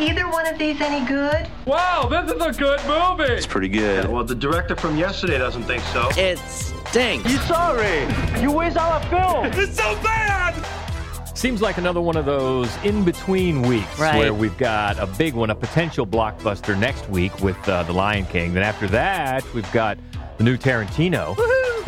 either one of these any good? Wow, this is a good movie. It's pretty good. Well, the director from yesterday doesn't think so. It stinks. You sorry? You waste all our film. It's so bad. Seems like another one of those in between weeks Right. where we've got a big one, a potential blockbuster next week with uh, The Lion King. Then after that, we've got the new Tarantino.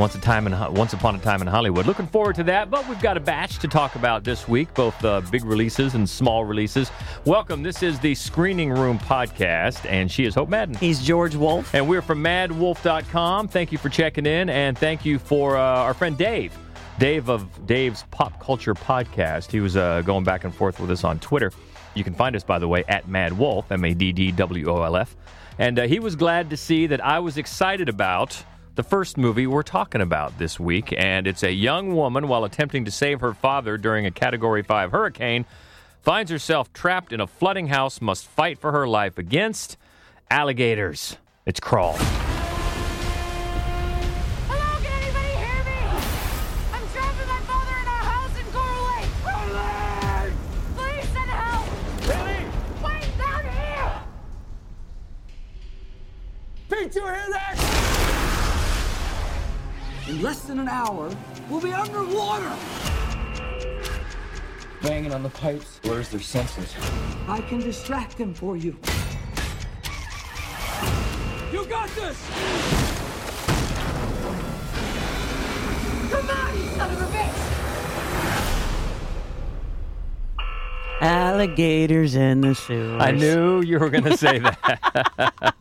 Once a time in Once Upon a Time in Hollywood. Looking forward to that, but we've got a batch to talk about this week, both uh, big releases and small releases. Welcome. This is the Screening Room podcast, and she is Hope Madden. He's George Wolf. And we're from madwolf.com. Thank you for checking in, and thank you for uh, our friend Dave. Dave of Dave's Pop Culture Podcast. He was uh, going back and forth with us on Twitter. You can find us, by the way, at Mad Wolf, M A D D W O L F. And uh, he was glad to see that I was excited about the first movie we're talking about this week. And it's a young woman, while attempting to save her father during a Category 5 hurricane, finds herself trapped in a flooding house, must fight for her life against alligators. It's Crawl. Hello, can anybody hear me? I'm trapped with my father in our house in Coral Lake. Please send help. Billy, Wait, down here. Pete, you hear that? In less than an hour, we'll be underwater. Banging on the pipes blurs their senses. I can distract them for you. You got this! Alligators in the sewers. I knew you were going to say that.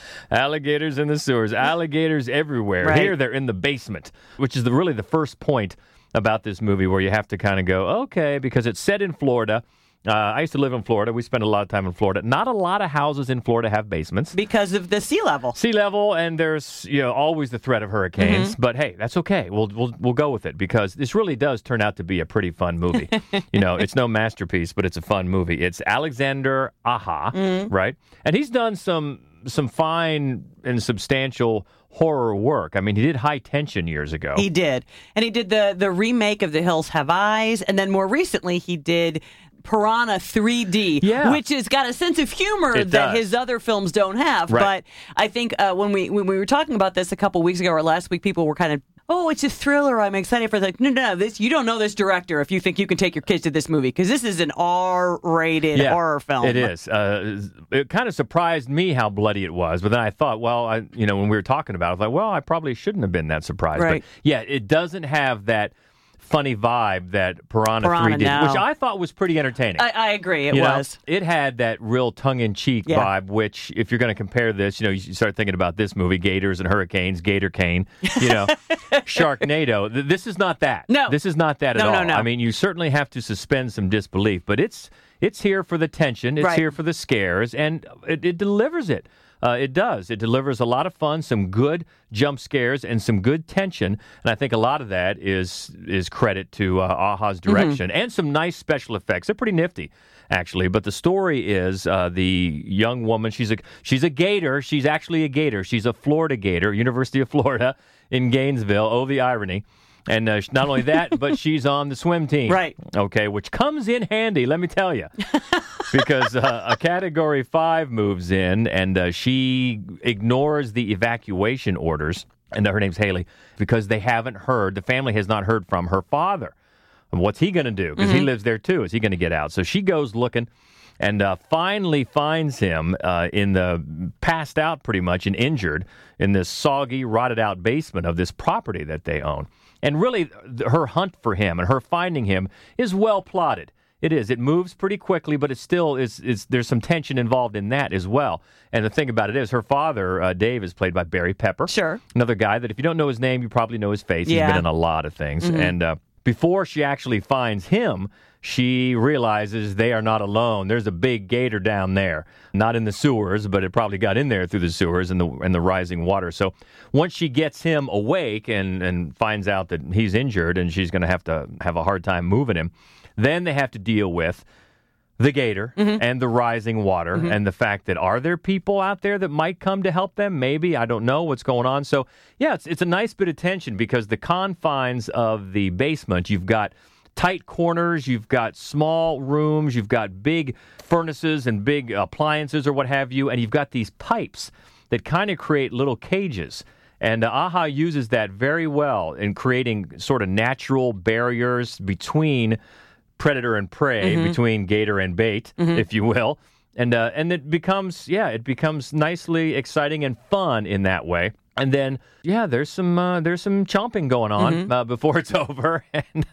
alligators in the sewers, alligators everywhere. Right. Here, they're in the basement, which is the, really the first point about this movie where you have to kind of go, okay, because it's set in Florida. Uh, I used to live in Florida. We spent a lot of time in Florida. Not a lot of houses in Florida have basements. Because of the sea level. Sea level, and there's you know always the threat of hurricanes. But hey, that's okay. We'll we'll we'll go with it because this really does turn out to be a pretty fun movie. you know, it's no masterpiece, but it's a fun movie. It's Alexander Aja, right? And he's done some some fine and substantial horror work. I mean, he did High Tension years ago. He did. And he did the the remake of The Hills Have Eyes. And then more recently, he did Piranha 3D, Yeah. which has got a sense of humor It that does. his other films don't have. Right. But I think uh, when we when we were talking about this a couple weeks ago or last week, people were kind of. Oh, it's a thriller. I'm excited for like no, no, no. This you don't know this director if you think you can take your kids to this movie because this is an R-rated horror film. It is. Uh, it kind of surprised me how bloody it was, but then I thought, well, I, you know, when we were talking about it, I was like, well, I probably shouldn't have been that surprised. Right. But yeah, it doesn't have that funny vibe that Piranha, Piranha, 3 did, no. which I thought was pretty entertaining. I, I agree. It You know, was. it had that real tongue-in-cheek Yeah. vibe, which, if you're going to compare this, you know, you start thinking about this movie, Gators and Hurricanes, Gator Cane, you know, Sharknado. Th- This is not that. No. This is not that at No, no, no. I mean, you certainly have to suspend some disbelief, but it's it's here for the tension. It's Right. here for the scares, and it, it delivers it. Uh, it does. It delivers a lot of fun, some good jump scares, and some good tension. And I think a lot of that is is credit to uh, Aja's direction and some nice special effects. They're pretty nifty, actually. But the story is uh, the young woman. She's a she's a gator. She's actually a gator. She's a Florida gator, University of Florida in Gainesville. Oh, the irony. And uh, not only that, but she's on the swim team. Right. Okay, which comes in handy, let me tell you. because uh, a category five moves in and uh, she ignores the evacuation orders. And her name's Haley because they haven't heard, the family has not heard from her father. And what's he going to do? Because he lives there too. Is he going to get out? So she goes looking and uh, finally finds him uh, in the passed out pretty much and injured in this soggy, rotted out basement of this property that they own. And really, th- her hunt for him and her finding him is well plotted. It is. It moves pretty quickly, but it still is. is there's some tension involved in that as well. And the thing about it is, her father, uh, Dave, is played by Barry Pepper. Sure. Another guy that if you don't know his name, you probably know his face. Yeah. He's been in a lot of things. And uh, before she actually finds him, she realizes they are not alone. There's a big gator down there, not in the sewers, but it probably got in there through the sewers and the and the rising water. So once she gets him awake and and finds out that he's injured and she's going to have to have a hard time moving him, then they have to deal with the gator mm-hmm. and the rising water mm-hmm. and the fact that are there people out there that might come to help them? Maybe. I don't know what's going on. So yeah it's, it's a nice bit of tension because the confines of the basement you've got tight corners, you've got small rooms, you've got big furnaces and big appliances or what have you, and you've got these pipes that kind of create little cages. And uh, Aja uses that very well in creating sort of natural barriers between predator and prey, between gator and bait, if you will. And uh, and it becomes yeah, it becomes nicely exciting and fun in that way. And then yeah, there's some uh, there's some chomping going on uh, before it's over, and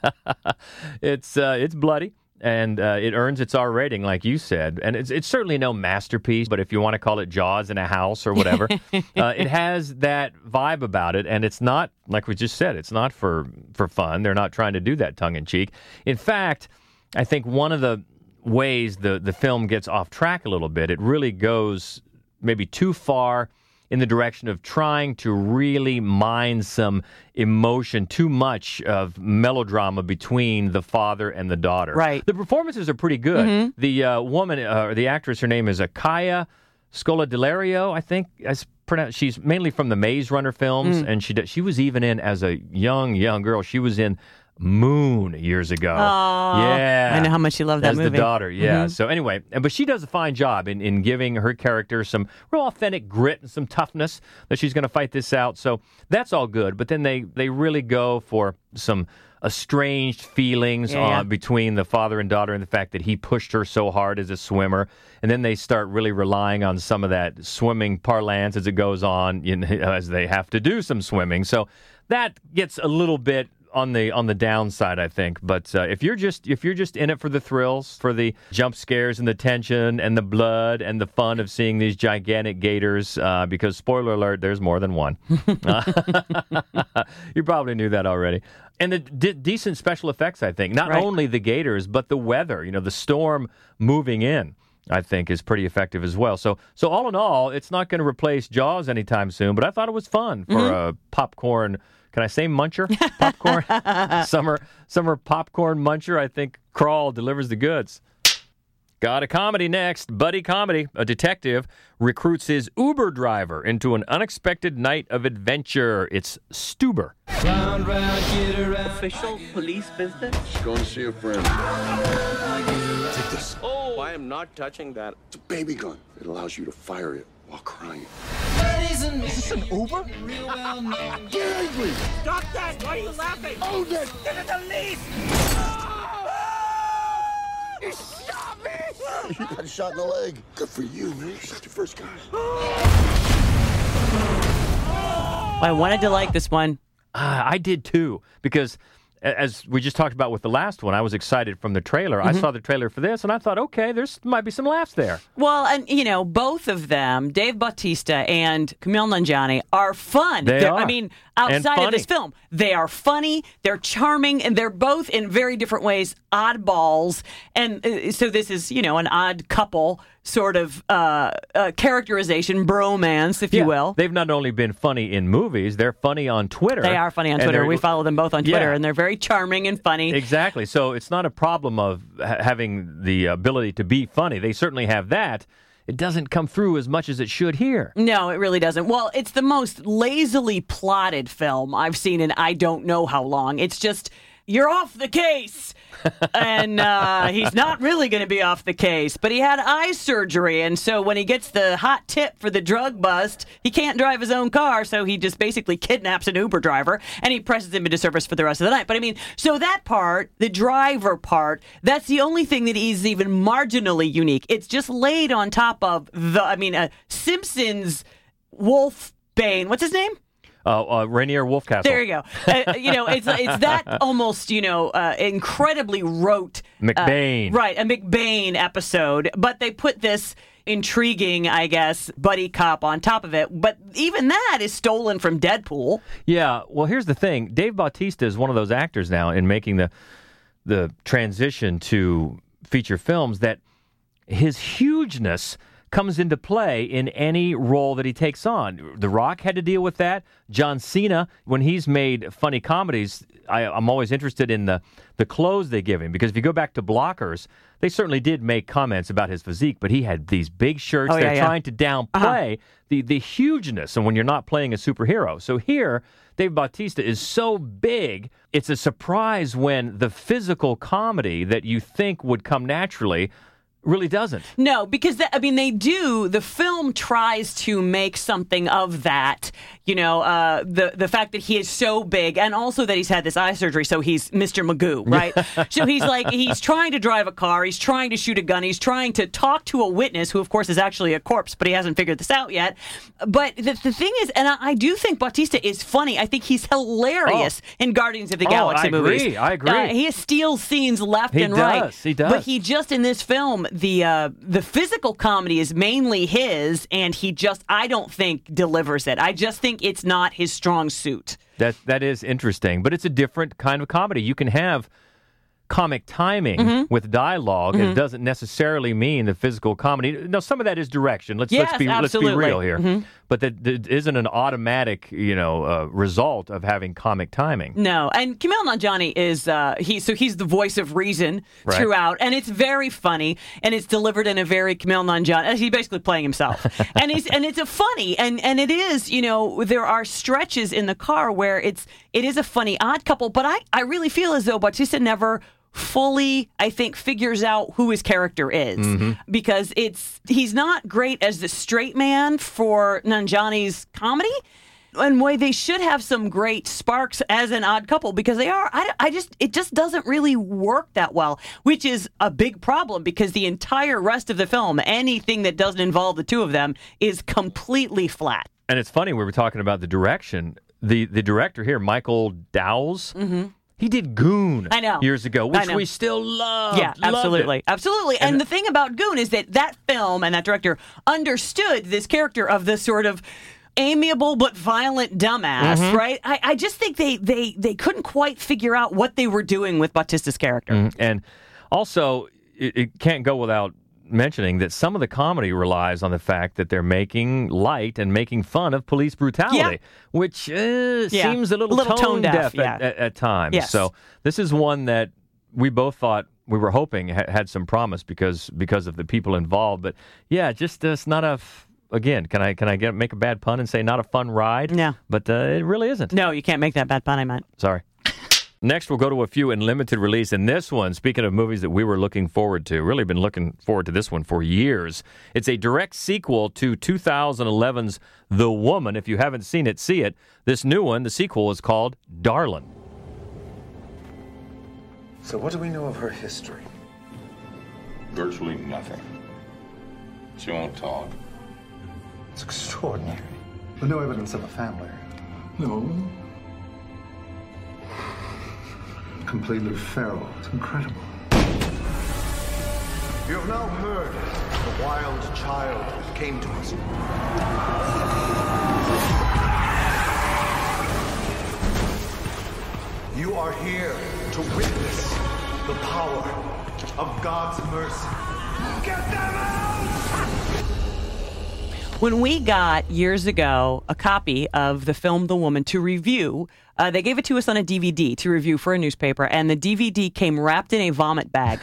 it's uh, it's bloody. And uh, it earns its R rating, like you said. And it's, it's certainly no masterpiece, but if you want to call it Jaws in a house or whatever, uh, it has that vibe about it. And it's not, like we just said, it's not for, for fun. They're not trying to do that tongue in cheek. In fact, I think one of the ways the, the film gets off track a little bit, it really goes maybe too far in the direction of trying to really mine some emotion, too much of melodrama between the father and the daughter. Right. The performances are pretty good. The uh, woman, uh, or the actress, her name is Akaya Scoladelario, I think. As pronounced, she's mainly from the Maze Runner films, and she she was even in as a young young girl. She was in Moon years ago. yeah, I know how much you love that as movie. the daughter. Yeah. So anyway, but she does a fine job in, in giving her character some real authentic grit and some toughness that she's going to fight this out. So that's all good. But then they they really go for some estranged feelings Yeah, yeah. uh, between the father and daughter and the fact that he pushed her so hard as a swimmer. And then they start really relying on some of that swimming parlance as it goes on, you know, as they have to do some swimming. So that gets a little bit on the on the downside, I think. But uh, if you're just if you're just in it for the thrills, for the jump scares and the tension and the blood and the fun of seeing these gigantic gators, uh, because spoiler alert, there's more than one. you probably knew that already. And the d- decent special effects, I think. Not Right. only the gators, but the weather. You know, the storm moving in. I think is pretty effective as well. So, so all in all, it's not going to replace Jaws anytime soon. But I thought it was fun for Mm-hmm. a popcorn. Can I say muncher? Popcorn, summer, summer popcorn muncher. I think Crawl delivers the goods. Got a comedy next. Buddy comedy. A detective recruits his Uber driver into an unexpected night of adventure. It's Stuber. Official police business? Go and see a friend. Take this. Oh, I am not touching that. It's a baby gun. It allows you to fire it while crying. Is this an Uber? Get angry! Stop that! Why are you laughing? Own it! Get the police! You shot me! You got shot in the leg. Good for you, man. You shot your first guy. I wanted to like this one. Ah, I did too, because a- as we just talked about with the last one, I was excited from the trailer. I mm-hmm. saw the trailer for this, and I thought, okay, there's might be some laughs there. Well, and you know, both of them, Dave Bautista and Kumail Nanjiani, are fun. They They're- are. I mean, outside of this film, they are funny. They're charming, and they're both in very different ways oddballs. And uh, so this is, you know, an odd couple sort of uh, uh, characterization, bromance, if you will. They've not only been funny in movies, they're funny on Twitter. They are funny on Twitter. We follow them both on Twitter, Yeah. and they're very charming and funny. Exactly. So it's not a problem of ha- having the ability to be funny. They certainly have that. It doesn't come through as much as it should here. No, it really doesn't. Well, it's the most lazily plotted film I've seen in I don't know how long. It's just you're off the case. And uh, he's not really going to be off the case, but he had eye surgery. And so when he gets the hot tip for the drug bust, he can't drive his own car. So he just basically kidnaps an Uber driver and he presses him into service for the rest of the night. But I mean, so that part, the driver part, that's the only thing that is even marginally unique. It's just laid on top of the, I mean, uh, Simpsons Wolf Bane. What's his name? Uh, uh, Rainier Wolfcastle. There you go. Uh, you know, it's it's that almost you know uh, incredibly rote uh, McBain. right? A McBain episode, but they put this intriguing, I guess, buddy cop on top of it. But even that is stolen from Deadpool. Yeah. Well, here's the thing. Dave Bautista is one of those actors now in making the the transition to feature films that his hugeness comes into play in any role that he takes on. The Rock had to deal with that. John Cena, when he's made funny comedies, I, I'm always interested in the the clothes they give him because if you go back to Blockers, they certainly did make comments about his physique, but he had these big shirts. Oh, They're yeah. trying to uh-huh. downplay the, the hugeness and when you're not playing a superhero. So here, Dave Bautista is so big, it's a surprise when the physical comedy that you think would come naturally really doesn't. No, because that, I mean they do. The film tries to make something of that. You know, uh, the the fact that he is so big, and also that he's had this eye surgery, so he's Mr. Magoo, right? so he's like he's trying to drive a car, he's trying to shoot a gun, he's trying to talk to a witness, who of course is actually a corpse, but he hasn't figured this out yet. But the, the thing is, and I, I do think Bautista is funny. I think he's hilarious in Guardians of the Oh, Galaxy I movies. agree. I agree. Uh, he steals scenes left He and right. does. He does. But he just in this film the uh, the physical comedy is mainly his, and he just I don't think delivers it. I just think it's not his strong suit. That that is interesting, but it's a different kind of comedy. You can have comic timing Mm-hmm. with dialog It doesn't necessarily mean the physical comedy. No, some of that is direction. Let's let's Yes, be let's be real here. Mhm. But that, that isn't an automatic, you know, uh, result of having comic timing. No, and Kumail Nanjiani is uh, he so he's the voice of reason Right. throughout, and it's very funny, and it's delivered in a very Kumail Nanjiani. He's basically playing himself, and he's and it's a funny, and and it is you know there are stretches in the car where it's it is a funny odd couple, but I I really feel as though Bautista never fully i think figures out who his character is. Mm-hmm. Because it's he's not great as the straight man for Nanjiani's comedy. And why they should have some great sparks as an odd couple because they are I, I just it just doesn't really work that well which is a big problem because the entire rest of the film anything that doesn't involve the two of them is completely flat. And it's funny we were talking about the direction. The the director here, Michael Dowse, mm-hmm. He did Goon Mm-hmm. I know. years ago, which we still love. Yeah, absolutely. Absolutely. And, the thing about Goon is that that film and that director understood this character of the sort of amiable but violent dumbass, Mm-hmm. right? I, I just think they, they they couldn't quite figure out what they were doing with Bautista's character. Mhm. And also, it, it can't go without mentioning that some of the comedy relies on the fact that they're making light and making fun of police brutality, which uh, Yeah. seems a little, A little tone, tone deaf, deaf, yeah. at, at, at times. Yes. So this is one that we both thought we were hoping ha- had some promise because because of the people involved. But yeah, just uh, it's not a. F- Again, can I can I get make a bad pun and say not a fun ride? No. but uh, it really isn't. No, you can't make that bad pun, I meant. Sorry. Next, we'll go to a few in limited release. And this one, speaking of movies that we were looking forward to, really been looking forward to this one for years. It's a direct sequel to 2011's The Woman. If you haven't seen it, see it. This new one, the sequel, is called Darlin. So, what do we know of her history? Virtually nothing. She won't talk. It's extraordinary. But no evidence of a family. No. Completely feral. It's incredible. You have now heard the wild child that came to us. You are here to witness the power of God's mercy. Get them out! When we got years ago a copy of the film The Woman to review, uh, they gave it to us on a DVD to review for a newspaper, and the DVD came wrapped in a vomit bag.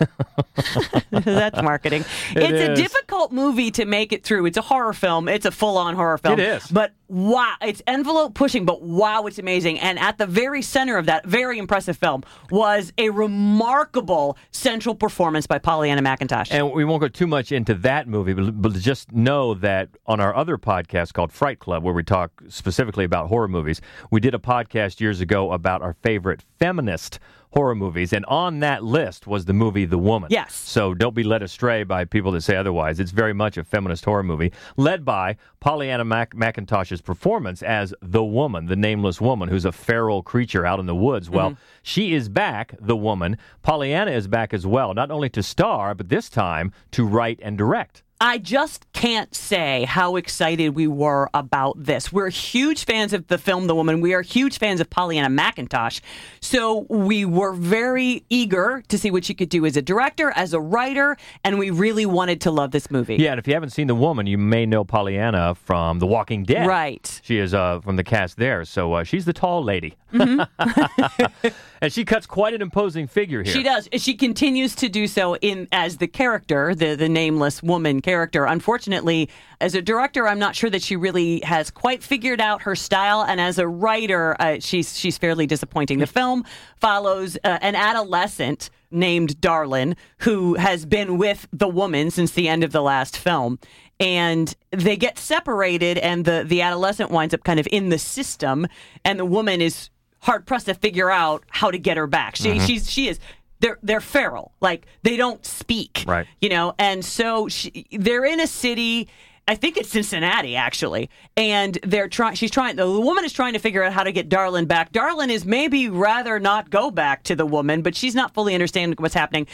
That's marketing. It it's a difficult movie to make it through. It's a horror film. It's a full-on horror film. It is. But wow, it's envelope pushing, but wow, it's amazing. And at the very center of that very impressive film was a remarkable central performance by Pollyanna McIntosh. And we won't go too much into that movie, but, but just know that on our other podcast called Fright Club, where we talk specifically about horror movies, we did a podcast years ago about our favorite feminist horror movies. And on that list was the movie The Woman. Yes. So don't be led astray by people that say otherwise. It's very much a feminist horror movie, led by Pollyanna Mac- McIntosh's performance as the woman, the nameless woman who's a feral creature out in the woods. Well, mm-hmm. she is back, the woman. Pollyanna is back as well, not only to star, but this time to write and direct. I just can't say how excited we were about this. We're huge fans of the film The Woman. We are huge fans of Pollyanna McIntosh. So we were very eager to see what she could do as a director, as a writer, and we really wanted to love this movie. Yeah, and if you haven't seen The Woman, you may know Pollyanna from The Walking Dead. Right. She is uh, from the cast there. So uh, she's the tall lady. Mm-hmm. and she cuts quite an imposing figure here. She does. She continues to do so in as the character, the the nameless woman character. Unfortunately, as a director, I'm not sure that she really has quite figured out her style, and as a writer, uh, she's she's fairly disappointing. The film follows uh, an adolescent named Darlin who has been with the woman since the end of the last film. And they get separated, and the, the adolescent winds up kind of in the system, and the woman is hard pressed to figure out how to get her back. She Mhm. she's she is they're they're feral, like they don't speak, Right. You know, and so she, they're in a city. I think it's Cincinnati actually, and they're trying. She's trying. The woman is trying to figure out how to get Darlin back. Darlin is maybe rather not go back to the woman, but she's not fully understanding what's happening.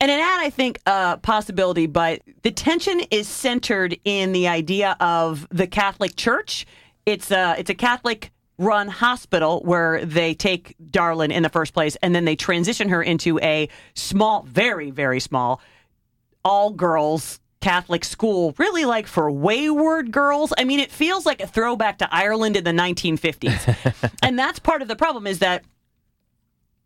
And an ad, I think, uh, possibility, but the tension is centered in the idea of the Catholic Church. It's a it's a Catholic run hospital where they take Darlin in the first place, and then they transition her into a small, very very small, all girls Catholic school, really like for wayward girls. I mean, it feels like a throwback to Ireland in the 1950s. and that's part of the problem is that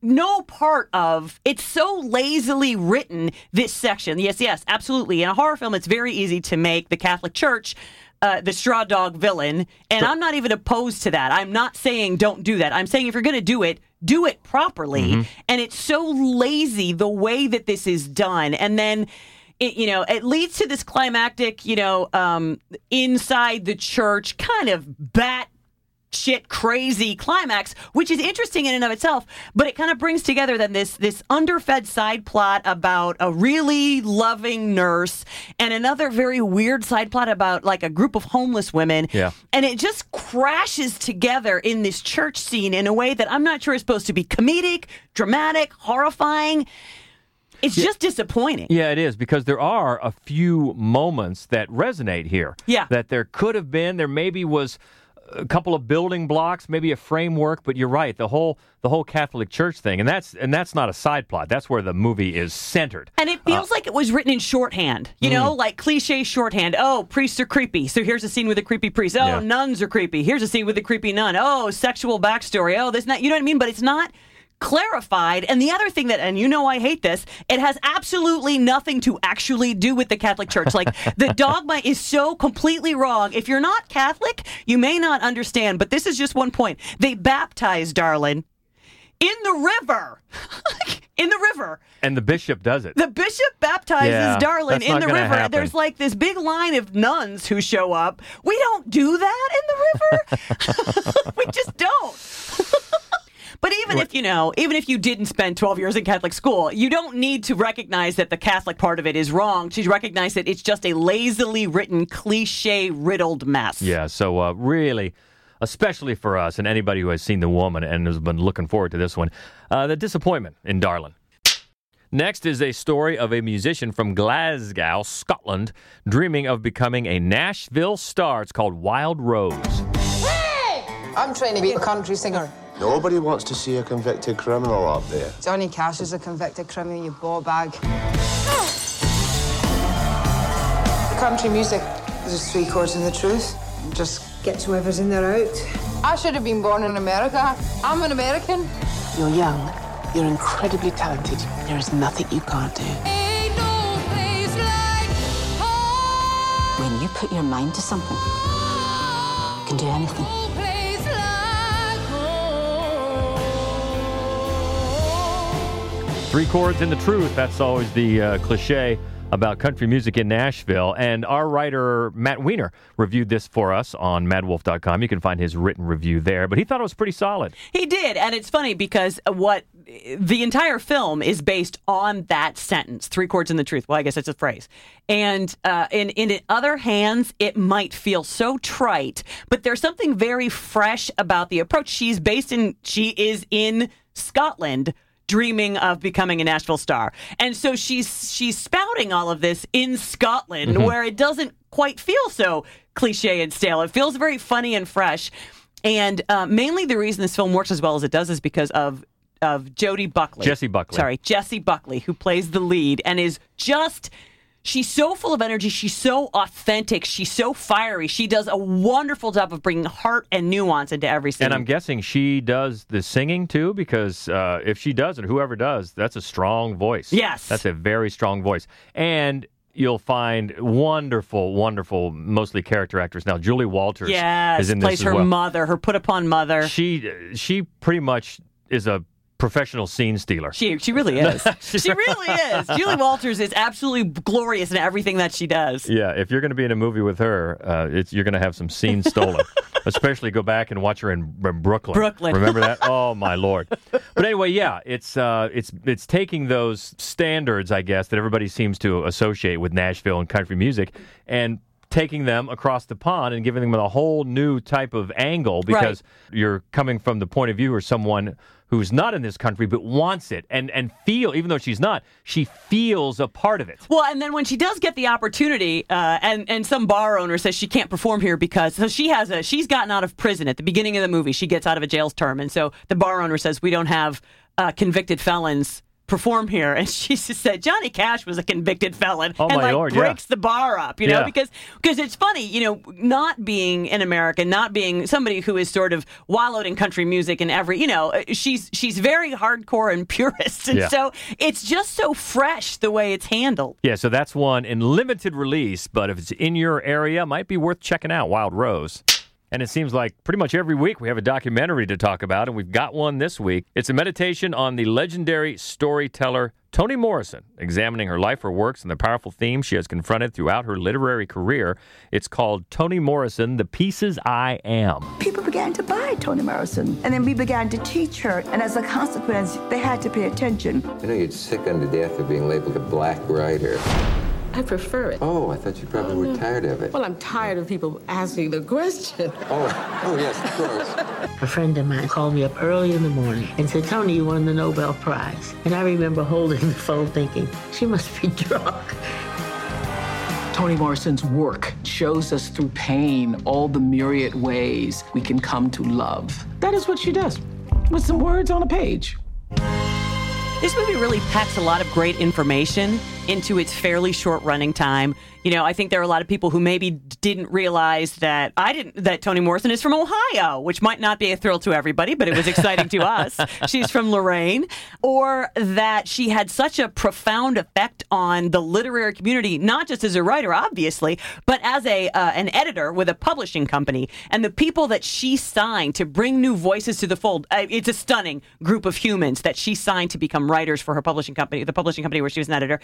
no part of it's so lazily written this section yes yes absolutely in a horror film it's very easy to make the catholic church uh, the straw dog villain and i'm not even opposed to that. I'm not saying don't do that. I'm saying if you're going to do it do it properly. And it's so lazy the way that this is done. And then it, you know, it leads to this climactic, you know, um, inside the church kind of bat shit crazy climax, which is interesting in and of itself, but it kind of brings together then this this underfed side plot about a really loving nurse and another very weird side plot about like a group of homeless women. Yeah. And it just crashes together in this church scene in a way that I'm not sure is supposed to be comedic, dramatic, horrifying. It's just disappointing. Yeah, it is because there are a few moments that resonate here. Yeah. That there could have been, there maybe was a couple of building blocks, maybe a framework, but you're right, the whole the whole Catholic Church thing, and that's and that's not a side plot. That's where the movie is centered. And it feels uh, like it was written in shorthand, you know, mm. like cliche shorthand. Oh, priests are creepy. So here's a scene with a creepy priest. Oh, Yeah. nuns are creepy. Here's a scene with a creepy nun. Oh, sexual backstory. Oh, this not, you know what I mean? But it's not clarified. And the other thing that, and you know I hate this, it has absolutely nothing to actually do with the Catholic Church. Like the dogma is so completely wrong. If you're not Catholic, you may not understand, but this is just one point. They baptize Darlin in the river. in the river. And the bishop does it. The bishop baptizes Yeah, Darlin in the river. happen. There's like this big line of nuns who show up. We don't do that in the river. we just don't. But even if you know, even if you didn't spend 12 years in Catholic school, you don't need to recognize that the Catholic part of it is wrong to recognize that it's just a lazily written, cliche riddled mess. Yeah, so uh, really, especially for us and anybody who has seen The Woman and has been looking forward to this one, uh, the disappointment in Darlin. Next is a story of a musician from Glasgow, Scotland, dreaming of becoming a Nashville star. It's called Wild Rose. Hey! I'm trying to be a country singer. Nobody wants to see a convicted criminal up there. Johnny Cash is a convicted criminal, you ball bag. country music. There's three chords in the truth. Just get whoever's in there out. I should have been born in America. I'm an American. You're young. You're incredibly talented. There is nothing you can't do. When you put your mind to something, you can do anything. Three chords in the truth. That's always the uh, cliche about country music in Nashville. And our writer, Matt Weiner, reviewed this for us on madwolf.com. You can find his written review there, but he thought it was pretty solid. He did, and it's funny because what the entire film is based on that sentence, three chords in the truth. Well, I guess it's a phrase. And uh, in in other hands, it might feel so trite, but there's something very fresh about the approach. She's based in, she is in Scotland. Dreaming of becoming a Nashville star, and so she's she's spouting all of this in Scotland, Mhm. where it doesn't quite feel so cliche and stale. It feels very funny and fresh. And uh, mainly the reason this film works as well as it does is because of of Jodie Buckley. Jessie Buckley. Sorry, Jessie Buckley, who plays the lead and is just. She's so full of energy. She's so authentic. She's so fiery. She does a wonderful job of bringing heart and nuance into every scene. And I'm guessing she does the singing too, because uh, if she does it, whoever does, that's a strong voice. Yes. That's a very strong voice. And you'll find wonderful, wonderful, mostly character actors. Now, Julie Walters yes, is in plays this as her well. mother, her put upon mother. She, she pretty much is a professional scene stealer. She she really is. she really is. Julie Walters is absolutely glorious in everything that she does. Yeah, if you're going to be in a movie with her, uh, it's, you're going to have some scenes stolen. Especially go back and watch her in, in Brooklyn. Brooklyn. remember that? Oh my lord! But anyway, yeah, it's uh, it's it's taking those standards, I guess, that everybody seems to associate with Nashville and country music, and taking them across the pond and giving them a whole new type of angle because you're coming from the point of view of someone who's not in this country but wants it and and feel even though she's not she feels a part of it Well, and then when she does get the opportunity, uh, and and some bar owner says she can't perform here because so she has a she's gotten out of prison at the beginning of the movie. She gets out of a jail term, and so the bar owner says we don't have uh, convicted felons perform here, and she just said Johnny Cash was a convicted felon, Oh, and my like Lord, yeah. breaks the bar up, you know, Yeah. because because it's funny, you know, not being an American, not being somebody who is sort of wallowed in country music and every, you know, uh, she's she's very hardcore and purist, and Yeah. so it's just so fresh the way it's handled. Yeah, so that's one in limited release, but if it's in your area, might be worth checking out Wild Rose. And it seems like pretty much every week we have a documentary to talk about, and we've got one this week. It's a meditation on the legendary storyteller Toni Morrison, examining her life, her works, and the powerful themes she has confronted throughout her literary career. It's called Toni Morrison, The Pieces I Am. People began to buy Toni Morrison, and then we began to teach her, and as a consequence, they had to pay attention. You know you'd sick unto death of being labeled a black writer. I prefer it. Oh, I thought you probably were oh, tired of it. Well, I'm tired of people asking the question. Oh, oh yes, of course. A friend of mine called me up early in the morning and said, Toni, you won the Nobel Prize. And I remember holding the phone thinking, she must be drunk. Toni Morrison's work shows us through pain all the myriad ways we can come to love. That is what she does with some words on a page. This movie really packs a lot of great information into its fairly short running time. You know, I think there are a lot of people who maybe didn't realize that I didn't that Toni Morrison is from Ohio, which might not be a thrill to everybody, but it was exciting to us. She's from Lorain, or that she had such a profound effect on the literary community, not just as a writer, obviously, but as a uh, an editor with a publishing company, and the people that she signed to bring new voices to the fold. Uh, it's a stunning group of humans that she signed to become writers for her publishing company, the publishing company where she was an editor.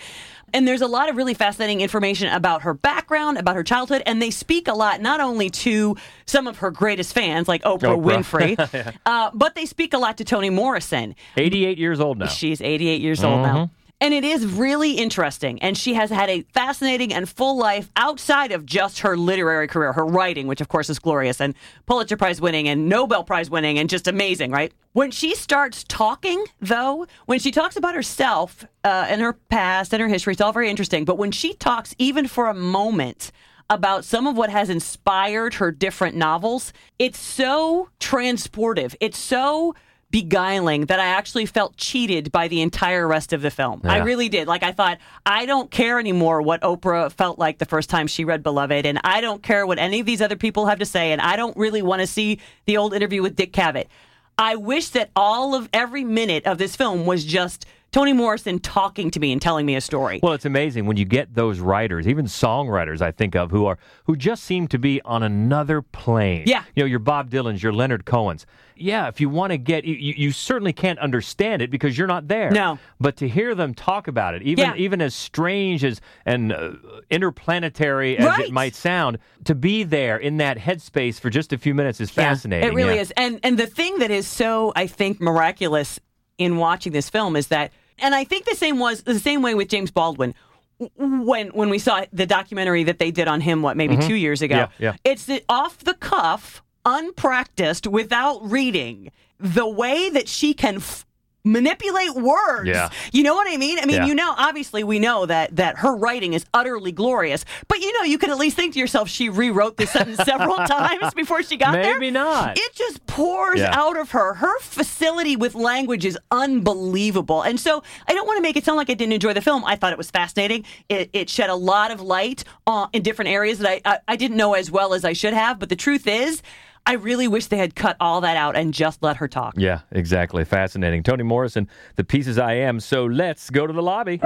And there's a lot of really fascinating information about her background, about her childhood, and they speak a lot not only to some of her greatest fans like Oprah, Oprah. Winfrey, Yeah. uh, but they speak a lot to Toni Morrison. 88 years old now. She's 88 years old Mhm. now. And it is really interesting. And she has had a fascinating and full life outside of just her literary career, her writing, which of course is glorious and Pulitzer Prize winning and Nobel Prize winning and just amazing, right? When she starts talking, though, when she talks about herself uh, and her past and her history, it's all very interesting. But when she talks, even for a moment, about some of what has inspired her different novels, it's so transportive. It's so beguiling that I actually felt cheated by the entire rest of the film. I really did. Like I thought, I don't care anymore what Oprah felt like the first time she read Beloved, and I don't care what any of these other people have to say, and I don't really want to see the old interview with Dick Cavett. I wish that all of every minute of this film was just Toni Morrison talking to me and telling me a story. Well, it's amazing when you get those writers, even songwriters I think of who are who just seem to be on another plane. Yeah. You know, your Bob Dylan's, your Leonard Cohen's. Yeah, if you want to get you, you certainly can't understand it because you're not there. No. But to hear them talk about it, even Yeah. even as strange as and uh, interplanetary as Right. it might sound, to be there in that headspace for just a few minutes is fascinating. It really yeah. is. And and the thing that is so I think miraculous in watching this film is that and I think the same was the same way with James Baldwin when when we saw the documentary that they did on him what maybe Mhm. 2 years ago. Yeah, yeah. It's the off the cuff, unpracticed without reading. The way that she can f- manipulate words. Yeah. You know what I mean? I mean, Yeah. you know, obviously we know that that her writing is utterly glorious, but you know, you can at least think to yourself she rewrote this sentence several times before she got there. Maybe not. It just pours Yeah. out of her. Her facility with language is unbelievable. And so I don't want to make it sound like I didn't enjoy the film. I thought it was fascinating. It, it shed a lot of light on, in different areas that I, I, I didn't know as well as I should have. But the truth is, I really wish they had cut all that out and just let her talk. Yeah, exactly. Fascinating. Toni Morrison, The Pieces I Am. So let's go to the lobby.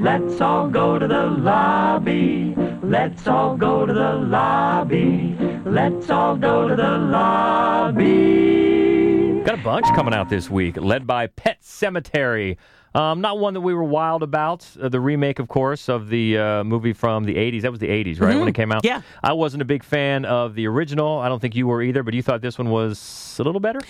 Let's all go to the lobby. Let's all go to the lobby. Let's all go to the lobby. Got a bunch coming out this week, led by Pet Sematary. Um, not one that we were wild about. Uh, the remake, of course, of the uh, movie from the 80s. That was the 80s, right, Mhm. when it came out? Yeah. I wasn't a big fan of the original. I don't think you were either, but you thought this one was a little better?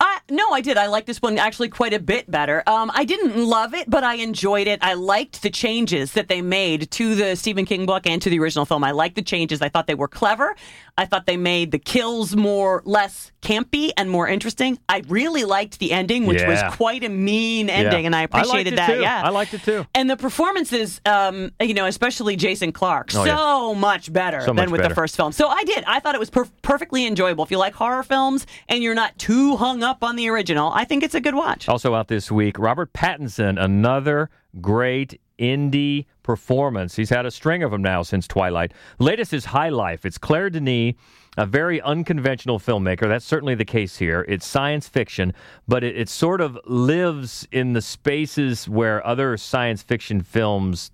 I, no, I did. I liked this one actually quite a bit better. Um, I didn't love it, but I enjoyed it. I liked the changes that they made to the Stephen King book and to the original film. I liked the changes. I thought they were clever. I thought they made the kills more less campy and more interesting. I really liked the ending, which Yeah. was quite a mean ending, Yeah. and I appreciated it that. too. Yeah, I liked it too. and the performances, um, you know, especially Jason Clarke, Oh, so yeah. much better So than much with better. the first film. So I did. I thought it was per- perfectly enjoyable. If you like horror films and you're not too hung up on the original, I think it's a good watch. Also out this week, Robert Pattinson, another great indie performance. He's had a string of them now since Twilight. Latest is High Life. It's Claire Denis, a very unconventional filmmaker. That's certainly the case here. It's science fiction, but it, it sort of lives in the spaces where other science fiction films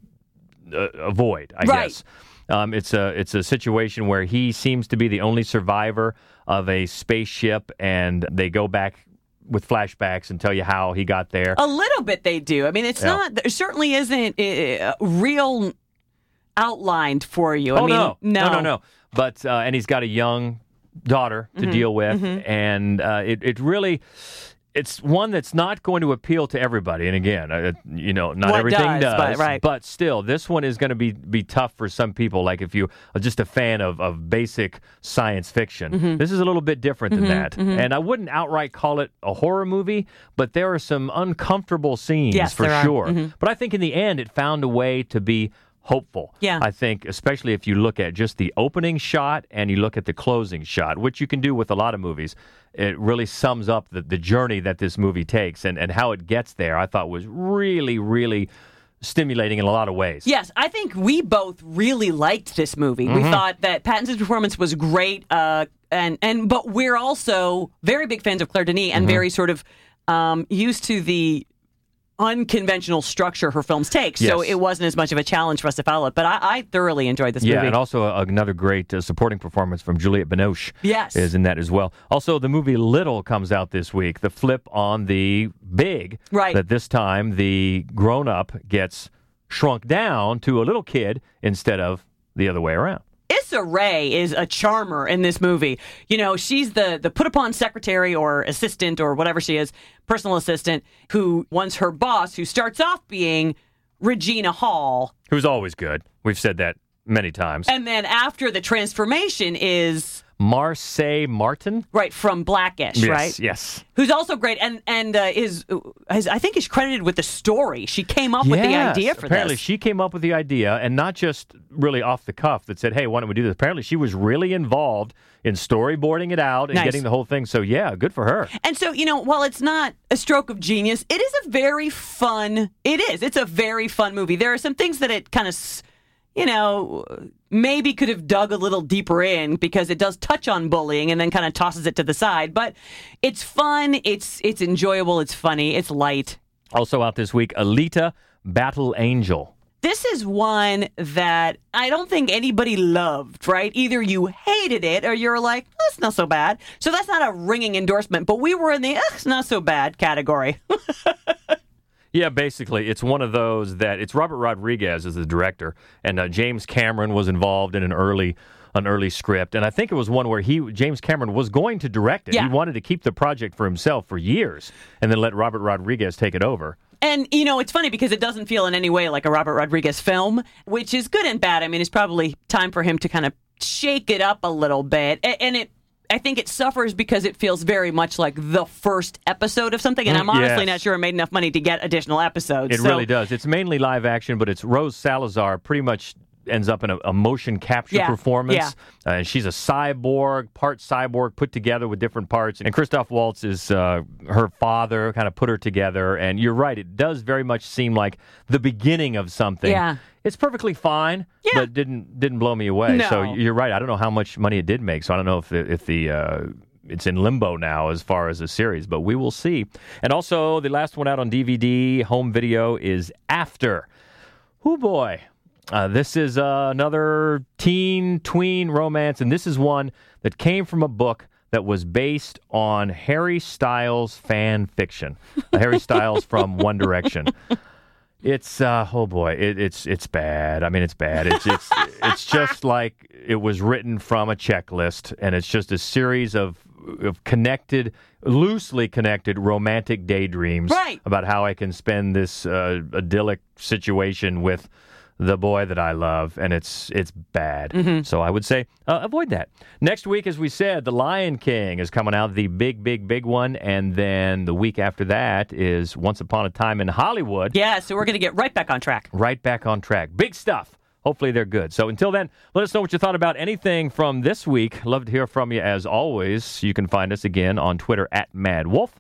uh, avoid, I Right. guess. Um, it's a it's a situation where he seems to be the only survivor of a spaceship, and they go back with flashbacks and tell you how he got there. A little bit they do. I mean, it's Yeah. not. There certainly isn't uh, real outlined for you. I oh mean, no. no, no, no. But uh, and he's got a young daughter to Mhm, deal with, mhm. and uh, it it really. It's one that's not going to appeal to everybody, and again, uh, you know, not everything does, but- right. But still, this one is going to be be tough for some people. Like if you are just a fan of of basic science fiction, Mhm. this is a little bit different than Mhm, that. mhm. And I wouldn't outright call it a horror movie, but there are some uncomfortable scenes Yes, for sure. Mhm. But I think in the end, it found a way to be hopeful. Yeah. I think, especially if you look at just the opening shot and you look at the closing shot, which you can do with a lot of movies, it really sums up the, the journey that this movie takes and, and how it gets there. I thought was really, really stimulating in a lot of ways. Yes, I think we both really liked this movie. We Mhm. thought that Pattinson's performance was great, uh, and and but we're also very big fans of Claire Denis and Mhm. very sort of um, used to the unconventional structure her films take. So it wasn't as much of a challenge for us to follow it. But I, I thoroughly enjoyed this Yeah, movie. and also uh, another great uh, supporting performance from Juliette Binoche. Yes. is in that as well. Also, the movie Little comes out this week. The flip on the big, Right. That this time the grown up gets shrunk down to a little kid instead of the other way around. Issa Rae is a charmer in this movie. You know, she's the the put upon secretary or assistant or whatever she is, personal assistant, who wants her boss, who starts off being Regina Hall, Who's always good. We've said that many times. and then after the transformation is Marsai Martin. right from Blackish, yes, right? Yes. Who's also great and and uh, is, is I think is credited with the story. She came up with the idea for Apparently, this. she came up with the idea, and not just really off the cuff that said, "Hey, why don't we do this?" Apparently, she was really involved in storyboarding it out and Nice. getting the whole thing. So, yeah, good for her. And so, you know, while it's not a stroke of genius, it is a very fun. It is. It's a very fun movie. There are some things that it kind of, you know, maybe could have dug a little deeper in because it does touch on bullying and then kind of tosses it to the side. But it's fun. It's it's enjoyable. It's funny. It's light. Also out this week, Alita Battle Angel. This is one that I don't think anybody loved, right? Either you hated it or you're like, "Oh, it's not so bad. So that's not a ringing endorsement, but we were in the, "Eh, it's not so bad category. Yeah, basically, it's one of those that it's Robert Rodriguez as the director, and uh, James Cameron was involved in an early an early script, and I think it was one where he James Cameron was going to direct it. Yeah. He wanted to keep the project for himself for years, and then let Robert Rodriguez take it over. And you know, it's funny because it doesn't feel in any way like a Robert Rodriguez film, which is good and bad. I mean, it's probably time for him to kind of shake it up a little bit, and it I think it suffers because it feels very much like the first episode of something, and I'm Mm, honestly yes. not sure it made enough money to get additional episodes. It So- really does. It's mainly live action, but it's Rosa Salazar pretty much ends up in a, a motion capture Yeah, performance. yeah. Uh, and she's a cyborg, part cyborg, put together with different parts. And Christoph Waltz is uh, her father, kind of put her together. And you're right, it does very much seem like the beginning of something. Yeah. It's perfectly fine, yeah. but didn't didn't blow me away. No. So you're right. I don't know how much money it did make. So I don't know if the, if the uh, it's in limbo now as far as the series, but we will see. And also, the last one out on DVD, home video, is After. Oh boy. Uh, this is uh, another teen tween romance, and this is one that came from a book that was based on Harry Styles fan fiction. Uh, Harry Styles from One Direction. It's uh, oh boy, it, it's it's bad. I mean, it's bad. It's it's it's just like it was written from a checklist, and it's just a series of of connected, loosely connected romantic daydreams Right. about how I can spend this uh, idyllic situation with the boy that I love, and it's it's bad. Mm-hmm. So I would say uh, avoid that. Next week, as we said, The Lion King is coming out, the big, big, big one, and then the week after that is Once Upon a Time in Hollywood. Yeah, so we're going to get right back on track. Right back on track. Big stuff. Hopefully they're good. So until then, let us know what you thought about anything from this week. Love to hear from you as always. You can find us again on Twitter at MaddWolf.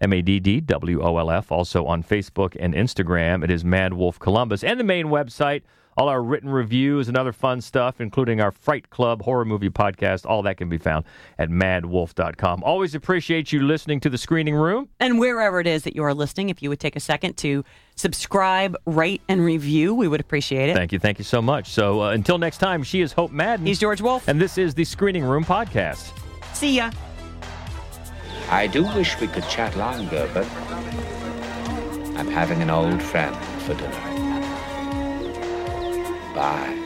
M A D D W O L F. Also on Facebook and Instagram, it is MaddWolf Columbus. And the main website, all our written reviews and other fun stuff, including our Fright Club horror movie podcast. All that can be found at maddwolf.com. Always appreciate you listening to the screening room. And wherever it is that you are listening, if you would take a second to subscribe, rate, and review, we would appreciate it. Thank you. Thank you so much. So uh, until next time, she is Hope Madden. He's George Wolf. And this is the Screening Room Podcast. See ya. I do wish we could chat longer, but I'm having an old friend for dinner. Bye.